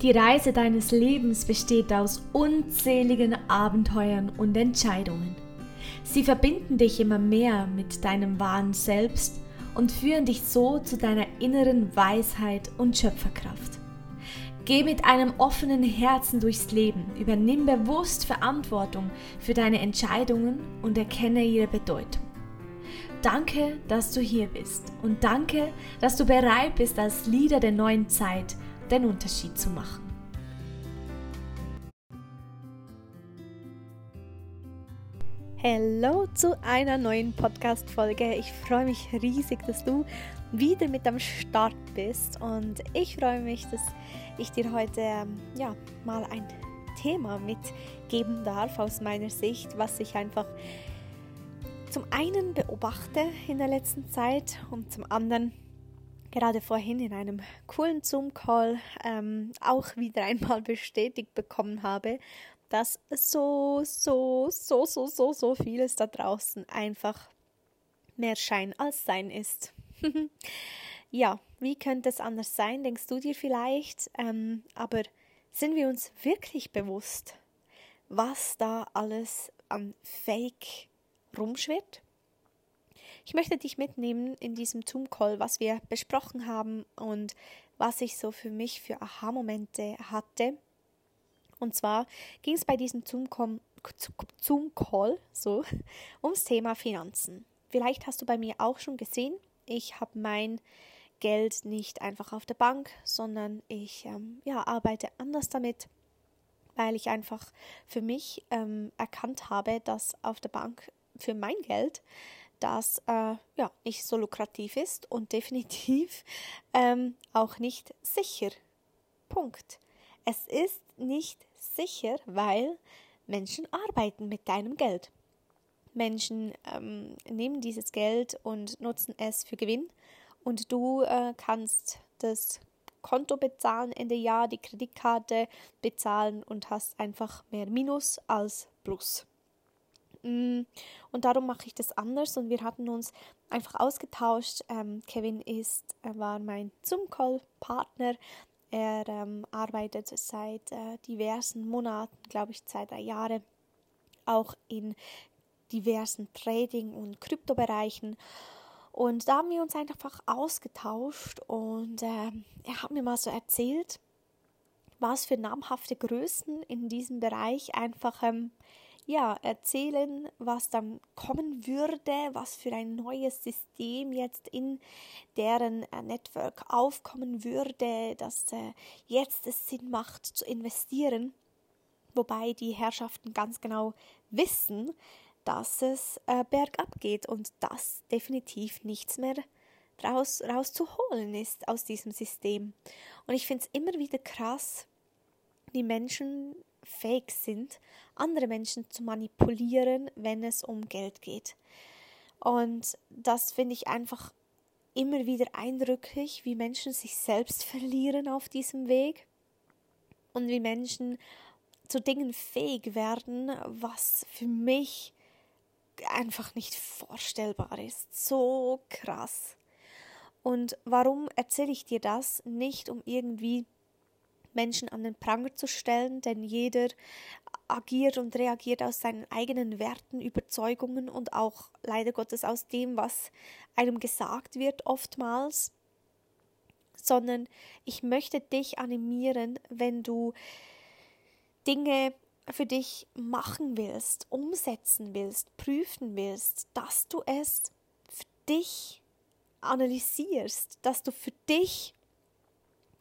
Die Reise deines Lebens besteht aus unzähligen Abenteuern und Entscheidungen. Sie verbinden dich immer mehr mit deinem wahren Selbst und führen dich so zu deiner inneren Weisheit und Schöpferkraft. Geh mit einem offenen Herzen durchs Leben, übernimm bewusst Verantwortung für deine Entscheidungen und erkenne ihre Bedeutung. Danke, dass du hier bist und danke, dass du bereit bist, als Leader der neuen Zeit den Unterschied zu machen. Hallo zu einer neuen Podcast-Folge. Ich freue mich riesig, dass du wieder mit am Start bist und ich freue mich, dass ich dir heute ähm, ja, mal ein Thema mitgeben darf aus meiner Sicht, was ich einfach zum einen beobachte in der letzten Zeit und zum anderen gerade vorhin in einem coolen Zoom-Call ähm, auch wieder einmal bestätigt bekommen habe, dass so, so, so, so, so, so vieles da draußen einfach mehr Schein als Sein ist. ja, wie könnte es anders sein, denkst du dir vielleicht? Ähm, aber sind wir uns wirklich bewusst, was da alles an Fake rumschwirrt? Ich möchte dich mitnehmen in diesem Zoom-Call, was wir besprochen haben und was ich so für mich für Aha-Momente hatte. Und zwar ging es bei diesem Zoom-Call Zoom so ums Thema Finanzen. Vielleicht hast du bei mir auch schon gesehen, ich habe mein Geld nicht einfach auf der Bank, sondern ich ähm, ja, arbeite anders damit, weil ich einfach für mich ähm, erkannt habe, dass auf der Bank für mein Geld das äh, ja, nicht so lukrativ ist und definitiv ähm, auch nicht sicher. Punkt. Es ist nicht sicher, weil Menschen arbeiten mit deinem Geld. Menschen ähm, nehmen dieses Geld und nutzen es für Gewinn und du äh, kannst das Konto bezahlen Ende Jahr, die Kreditkarte bezahlen und hast einfach mehr Minus als Plus. Mm, und darum mache ich das anders und wir hatten uns einfach ausgetauscht. Ähm, Kevin ist, war mein Zoom-Call-Partner. Er ähm, arbeitet seit äh, diversen Monaten, glaube ich, zwei, drei Jahre, auch in diversen Trading- und Kryptobereichen. Und da haben wir uns einfach ausgetauscht und äh, er hat mir mal so erzählt, was für namhafte Größen in diesem Bereich einfach ähm, ja, erzählen, was dann kommen würde, was für ein neues System jetzt in deren äh, Network aufkommen würde, dass äh, jetzt es Sinn macht zu investieren, wobei die Herrschaften ganz genau wissen, dass es äh, bergab geht und dass definitiv nichts mehr raus, rauszuholen ist aus diesem System. Und ich finde es immer wieder krass, wie Menschen fähig sind, andere Menschen zu manipulieren, wenn es um Geld geht. Und das finde ich einfach immer wieder eindrücklich, wie Menschen sich selbst verlieren auf diesem Weg und wie Menschen zu Dingen fähig werden, was für mich einfach nicht vorstellbar ist. So krass. Und warum erzähle ich dir das? Nicht um irgendwie Menschen an den Pranger zu stellen, denn jeder agiert und reagiert aus seinen eigenen Werten, Überzeugungen und auch leider Gottes aus dem, was einem gesagt wird oftmals, sondern ich möchte dich animieren, wenn du Dinge für dich machen willst, umsetzen willst, prüfen willst, dass du es für dich analysierst, dass du für dich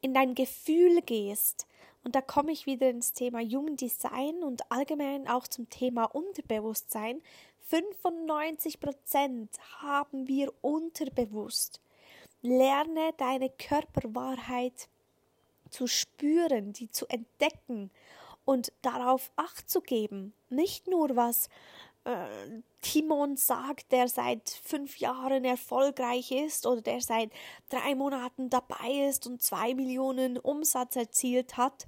in dein Gefühl gehst. Und da komme ich wieder ins Thema Human Design und allgemein auch zum Thema Unterbewusstsein. 95% haben wir unterbewusst. Lerne deine Körperwahrheit zu spüren, die zu entdecken und darauf Acht zu geben. Nicht nur was äh, Timon sagt, der seit fünf Jahren erfolgreich ist oder der seit drei Monaten dabei ist und zwei Millionen Umsatz erzielt hat,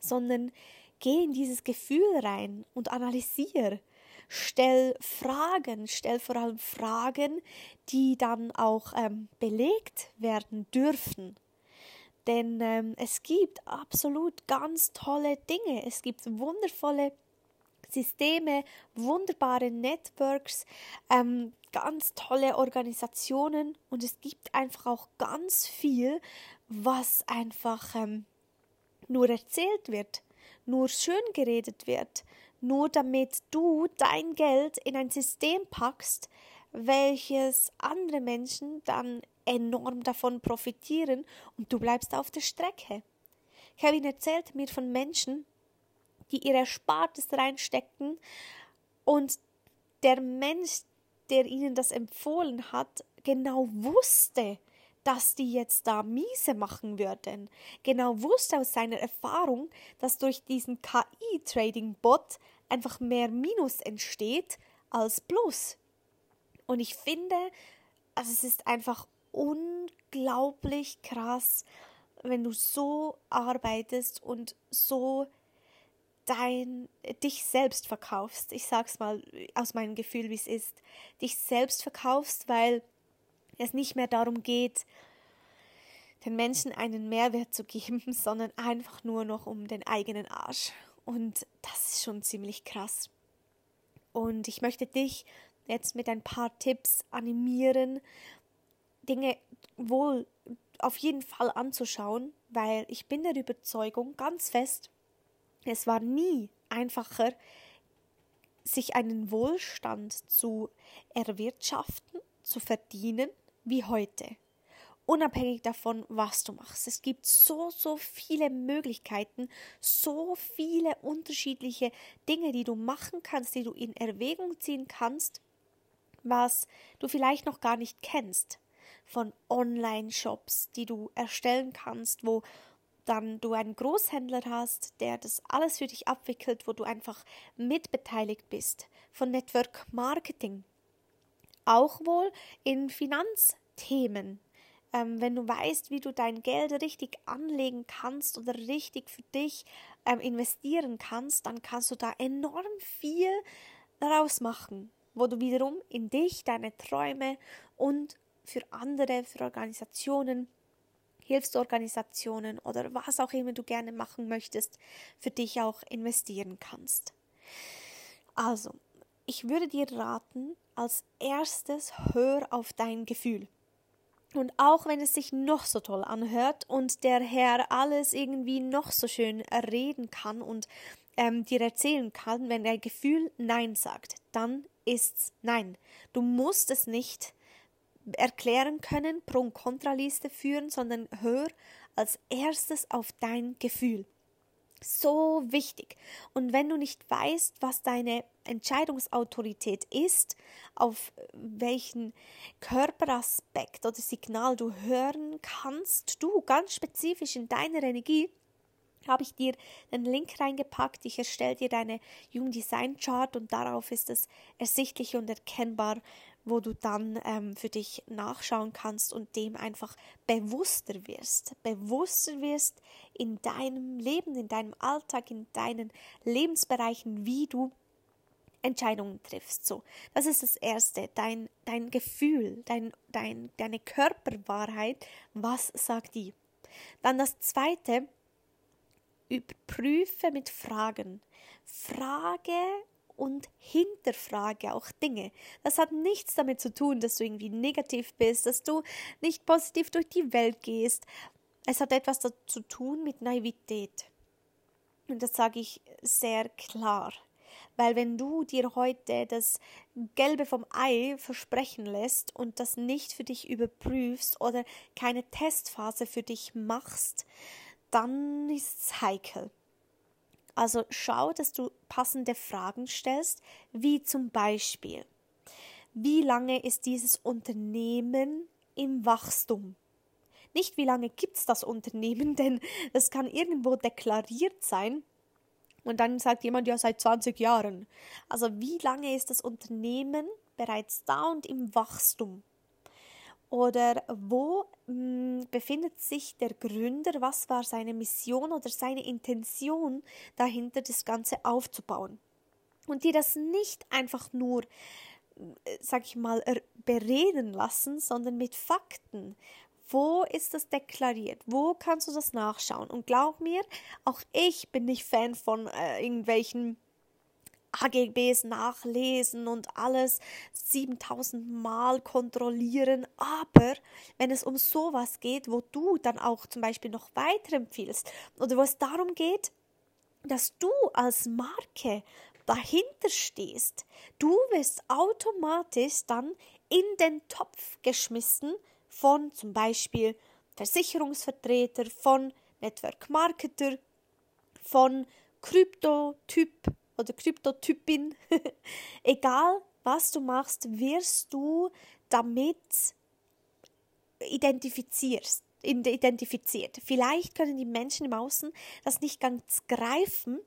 sondern geh in dieses Gefühl rein und analysiere. Stell Fragen, stell vor allem Fragen, die dann auch ähm, belegt werden dürfen. Denn ähm, es gibt absolut ganz tolle Dinge. Es gibt wundervolle Systeme, wunderbare Networks, ähm, ganz tolle Organisationen. Und es gibt einfach auch ganz viel, was einfach ähm, nur erzählt wird, nur schön geredet wird, nur damit du dein Geld in ein System packst, welches andere Menschen dann enorm davon profitieren. Und du bleibst auf der Strecke. Kevin erzählt mir von Menschen, die ihr Erspartes reinstecken und der Mensch, der ihnen das empfohlen hat, genau wusste, dass die jetzt da miese machen würden. Genau wusste aus seiner Erfahrung, dass durch diesen KI-Trading-Bot einfach mehr Minus entsteht als Plus. Und ich finde, also es ist einfach unglaublich krass, wenn du so arbeitest und so dein dich selbst verkaufst. Ich sag's mal aus meinem Gefühl, wie es ist. Dich selbst verkaufst, weil es nicht mehr darum geht, den Menschen einen Mehrwert zu geben, sondern einfach nur noch um den eigenen Arsch. Und das ist schon ziemlich krass. Und ich möchte dich jetzt mit ein paar Tipps animieren, Dinge wohl auf jeden Fall anzuschauen, weil ich bin der Überzeugung ganz fest, es war nie einfacher, sich einen Wohlstand zu erwirtschaften, zu verdienen, wie heute. Unabhängig davon, was du machst. Es gibt so, so viele Möglichkeiten, so viele unterschiedliche Dinge, die du machen kannst, die du in Erwägung ziehen kannst, was du vielleicht noch gar nicht kennst. Von Online-Shops, die du erstellen kannst, wo dann du einen Großhändler hast, der das alles für dich abwickelt, wo du einfach mitbeteiligt bist. Von Network Marketing. Auch wohl in Finanzthemen. Ähm, wenn du weißt, wie du dein Geld richtig anlegen kannst oder richtig für dich ähm, investieren kannst, dann kannst du da enorm viel daraus machen, wo du wiederum in dich, deine Träume und für andere, für Organisationen Hilfsorganisationen oder was auch immer du gerne machen möchtest, für dich auch investieren kannst. Also, ich würde dir raten, als erstes hör auf dein Gefühl. Und auch wenn es sich noch so toll anhört und der Herr alles irgendwie noch so schön reden kann und ähm, dir erzählen kann, wenn dein Gefühl Nein sagt, dann ist's Nein. Du musst es nicht erklären können, Pro- und Kontraliste führen, sondern hör als erstes auf dein Gefühl. So wichtig. Und wenn du nicht weißt, was deine Entscheidungsautorität ist, auf welchen Körperaspekt oder Signal du hören kannst, du ganz spezifisch in deiner Energie, habe ich dir den Link reingepackt. Ich erstelle dir deine Human Design Chart und darauf ist es ersichtlich und erkennbar, wo du dann ähm, für dich nachschauen kannst und dem einfach bewusster wirst. Bewusster wirst in deinem Leben, in deinem Alltag, in deinen Lebensbereichen, wie du Entscheidungen triffst. So, das ist das Erste, dein, dein Gefühl, dein, dein, deine Körperwahrheit, was sagt die? Dann das Zweite, überprüfe mit Fragen. Frage und hinterfrage auch Dinge. Das hat nichts damit zu tun, dass du irgendwie negativ bist, dass du nicht positiv durch die Welt gehst. Es hat etwas zu tun mit Naivität. Und das sage ich sehr klar. Weil wenn du dir heute das Gelbe vom Ei versprechen lässt und das nicht für dich überprüfst oder keine Testphase für dich machst, dann ist es heikel. Also schau, dass du passende Fragen stellst, wie zum Beispiel, wie lange ist dieses Unternehmen im Wachstum? Nicht wie lange gibt es das Unternehmen, denn es kann irgendwo deklariert sein. Und dann sagt jemand, ja, seit 20 Jahren. Also wie lange ist das Unternehmen bereits da und im Wachstum? Oder wo mh, hm, befindet sich der Gründer? Was war seine Mission oder seine Intention dahinter, das Ganze aufzubauen? Und dir das nicht einfach nur, äh, sag ich mal, bereden lassen, sondern mit Fakten. Wo ist das deklariert? Wo kannst du das nachschauen? Und glaub mir, auch ich bin nicht Fan von äh, irgendwelchen AGBs nachlesen und alles 7000 Mal kontrollieren. Aber wenn es um sowas geht, wo du dann auch zum Beispiel noch weiterempfiehlst oder wo es darum geht, dass du als Marke dahinter stehst, du wirst automatisch dann in den Topf geschmissen von zum Beispiel Versicherungsvertreter, von Network Marketer, von Kryptotyp oder Kryptotypin. Egal, was du machst, wirst du damit identifizierst identifiziert. Vielleicht können die Menschen im Außen das nicht ganz greifen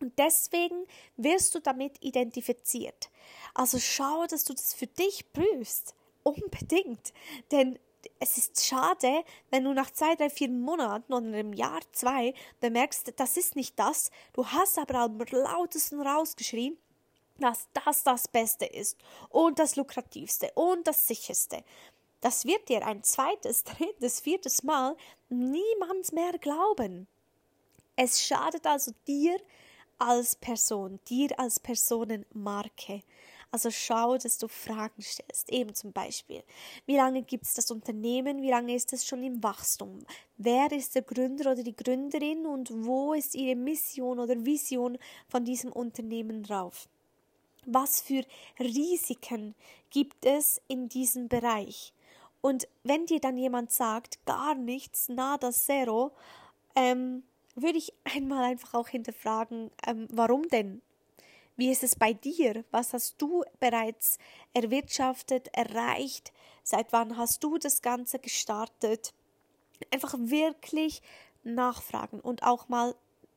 und deswegen wirst du damit identifiziert. Also schau, dass du das für dich prüfst. Unbedingt. Denn es ist schade, wenn du nach zwei, drei, vier Monaten oder einem Jahr, zwei bemerkst, das ist nicht das. Du hast aber am lautesten rausgeschrien, dass das das Beste ist und das lukrativste und das sicherste. Das wird dir ein zweites, drittes, viertes Mal niemand mehr glauben. Es schadet also dir als Person, dir als Personenmarke. Also schau, dass du Fragen stellst. Eben zum Beispiel, wie lange gibt es das Unternehmen? Wie lange ist es schon im Wachstum? Wer ist der Gründer oder die Gründerin und wo ist ihre Mission oder Vision von diesem Unternehmen drauf? Was für Risiken gibt es in diesem Bereich? Und wenn dir dann jemand sagt, gar nichts, nada, zero, ähm, würde ich einmal einfach auch hinterfragen, ähm, warum denn? Wie ist es bei dir? Was hast du bereits erwirtschaftet, erreicht? Seit wann hast du das Ganze gestartet? Einfach wirklich nachfragen und auch mal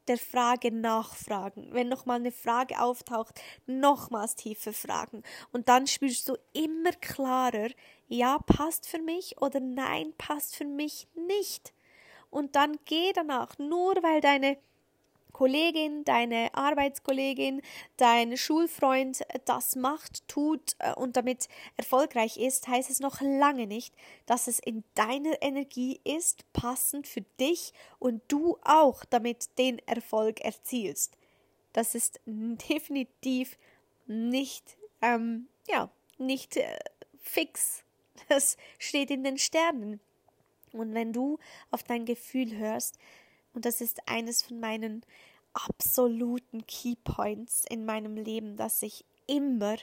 der Frage nachfragen. Wenn nochmal eine Frage auftaucht, nochmals tiefer fragen. Und dann spürst du immer klarer, ja, passt für mich oder nein, passt für mich nicht. Und dann geh danach, nur weil deine Kollegin, deine Arbeitskollegin, dein Schulfreund das macht, tut äh, und damit erfolgreich ist, heißt es noch lange nicht, dass es in deiner Energie ist, passend für dich und du auch damit den Erfolg erzielst. Das ist definitiv nicht, ähm, ja, nicht äh, fix. Das steht in den Sternen. Und wenn du auf dein Gefühl hörst, und das ist eines von meinen absoluten Keypoints in meinem Leben, dass ich immer,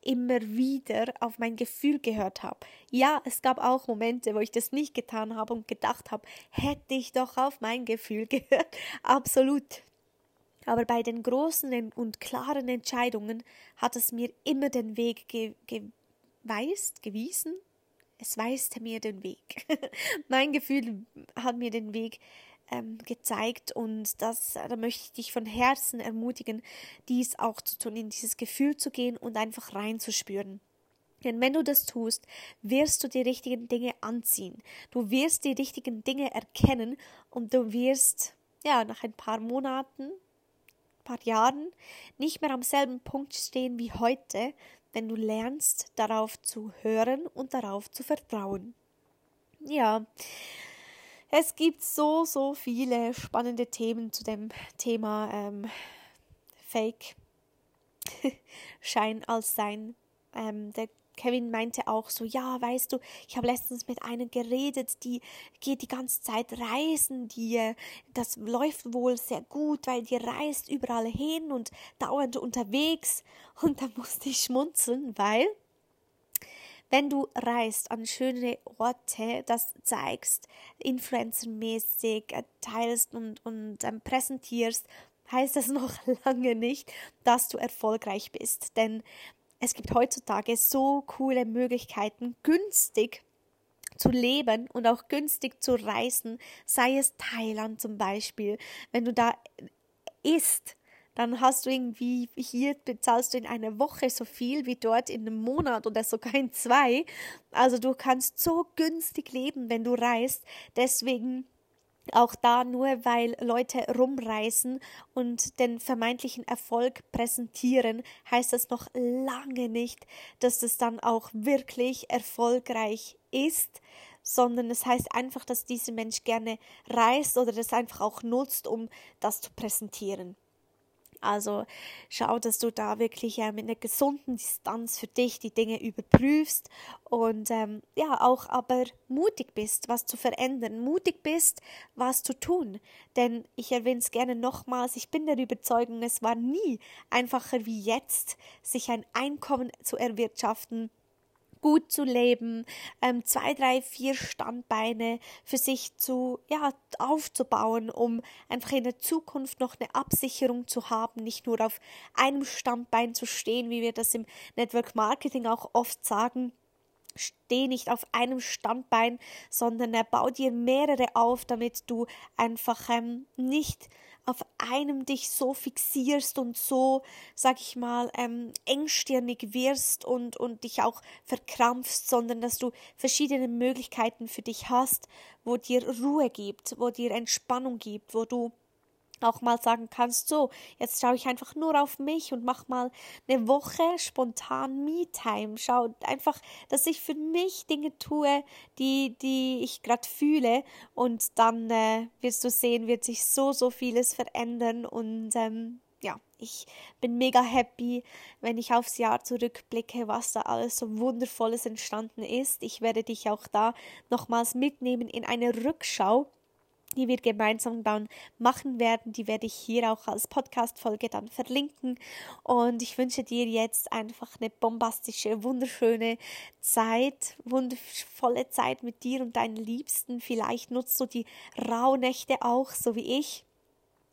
immer wieder auf mein Gefühl gehört habe. Ja, es gab auch Momente, wo ich das nicht getan habe und gedacht habe, hätte ich doch auf mein Gefühl gehört. Absolut. Aber bei den großen und klaren Entscheidungen hat es mir immer den Weg ge geweist, gewiesen, es weist mir den Weg. mein Gefühl hat mir den Weg ähm, gezeigt und das, da möchte ich dich von Herzen ermutigen, dies auch zu tun, in dieses Gefühl zu gehen und einfach reinzuspüren. Denn wenn du das tust, wirst du die richtigen Dinge anziehen. Du wirst die richtigen Dinge erkennen und du wirst, ja, nach ein paar Monaten, paar Jahren nicht mehr am selben Punkt stehen wie heute, wenn du lernst, darauf zu hören und darauf zu vertrauen. Ja, es gibt so, so viele spannende Themen zu dem Thema ähm, Fake, Schein als Sein. Ähm, der Kevin meinte auch so, ja, weißt du, ich habe letztens mit einer geredet, die geht die ganze Zeit reisen, die, äh, das läuft wohl sehr gut, weil die reist überall hin und dauernd unterwegs. Und da musste ich schmunzeln, weil wenn du reist an schöne Orte, das zeigst, influencermäßig äh, teilst und, und ähm, präsentierst, heißt das noch lange nicht, dass du erfolgreich bist. Denn es gibt heutzutage so coole Möglichkeiten, günstig zu leben und auch günstig zu reisen, sei es Thailand zum Beispiel. Wenn du da isst, dann hast du irgendwie hier bezahlst du in einer Woche so viel wie dort in einem Monat oder sogar in zwei. Also du kannst so günstig leben, wenn du reist. Deswegen auch da nur, weil Leute rumreisen und den vermeintlichen Erfolg präsentieren, heißt das noch lange nicht, dass das dann auch wirklich erfolgreich ist, sondern es heißt einfach, dass dieser Mensch gerne reist oder das einfach auch nutzt, um das zu präsentieren. Also schau, dass du da wirklich äh, mit einer gesunden Distanz für dich die Dinge überprüfst und ähm, ja auch aber mutig bist, was zu verändern, mutig bist, was zu tun. Denn ich erwähne es gerne nochmals, ich bin der Überzeugung, es war nie einfacher wie jetzt, sich ein Einkommen zu erwirtschaften gut zu leben, ähm, zwei, drei, vier Standbeine für sich zu, ja, aufzubauen, um einfach in der Zukunft noch eine Absicherung zu haben, nicht nur auf einem Standbein zu stehen, wie wir das im Network Marketing auch oft sagen, steh nicht auf einem Standbein, sondern er baut dir mehrere auf, damit du einfach ähm, nicht auf einem dich so fixierst und so, sag ich mal, ähm, engstirnig wirst und, und dich auch verkrampfst, sondern dass du verschiedene Möglichkeiten für dich hast, wo dir Ruhe gibt, wo dir Entspannung gibt, wo du auch mal sagen kannst, so, jetzt schaue ich einfach nur auf mich und mach mal eine Woche spontan Me-Time. Schau einfach, dass ich für mich Dinge tue, die, die ich gerade fühle und dann äh, wirst du sehen, wird sich so, so vieles verändern und ähm, ja, ich bin mega happy, wenn ich aufs Jahr zurückblicke, was da alles so wundervolles entstanden ist. Ich werde dich auch da nochmals mitnehmen in eine Rückschau die wir gemeinsam dann machen werden. Die werde ich hier auch als Podcast-Folge dann verlinken. Und ich wünsche dir jetzt einfach eine bombastische, wunderschöne Zeit, wundervolle Zeit mit dir und deinen Liebsten. Vielleicht nutzt du die Rauhnächte auch, so wie ich.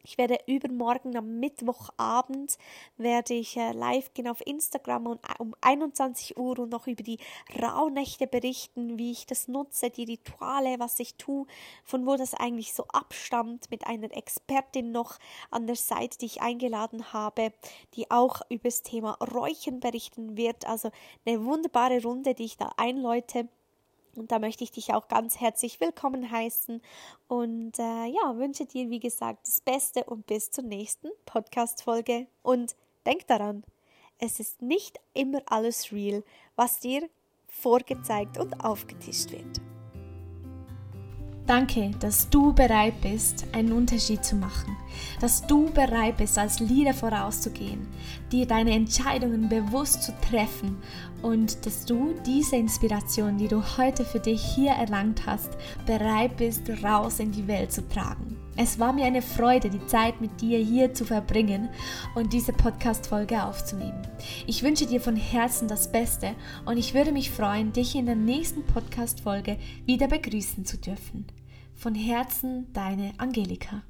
Ich werde übermorgen am Mittwochabend werde ich äh, live gehen auf Instagram und um 21 Uhr und noch über die Rauhnächte berichten, wie ich das nutze, die Rituale, was ich tue, von wo das eigentlich so abstammt, mit einer Expertin noch an der Seite, die ich eingeladen habe, die auch über das Thema Räuchern berichten wird. Also eine wunderbare Runde, die ich da einläute. Und da möchte ich dich auch ganz herzlich willkommen heißen und äh, ja, wünsche dir, wie gesagt, das Beste und bis zur nächsten Podcast-Folge. Und denk daran, es ist nicht immer alles real, was dir vorgezeigt und aufgetischt wird. Danke, dass du bereit bist, einen Unterschied zu machen, dass du bereit bist, als Leader vorauszugehen, dir deine Entscheidungen bewusst zu treffen und dass du diese Inspiration, die du heute für dich hier erlangt hast, bereit bist, raus in die Welt zu tragen. Es war mir eine Freude, die Zeit mit dir hier zu verbringen und diese Podcast-Folge aufzunehmen. Ich wünsche dir von Herzen das Beste und ich würde mich freuen, dich in der nächsten Podcast-Folge wieder begrüßen zu dürfen. Von Herzen, deine Angelika.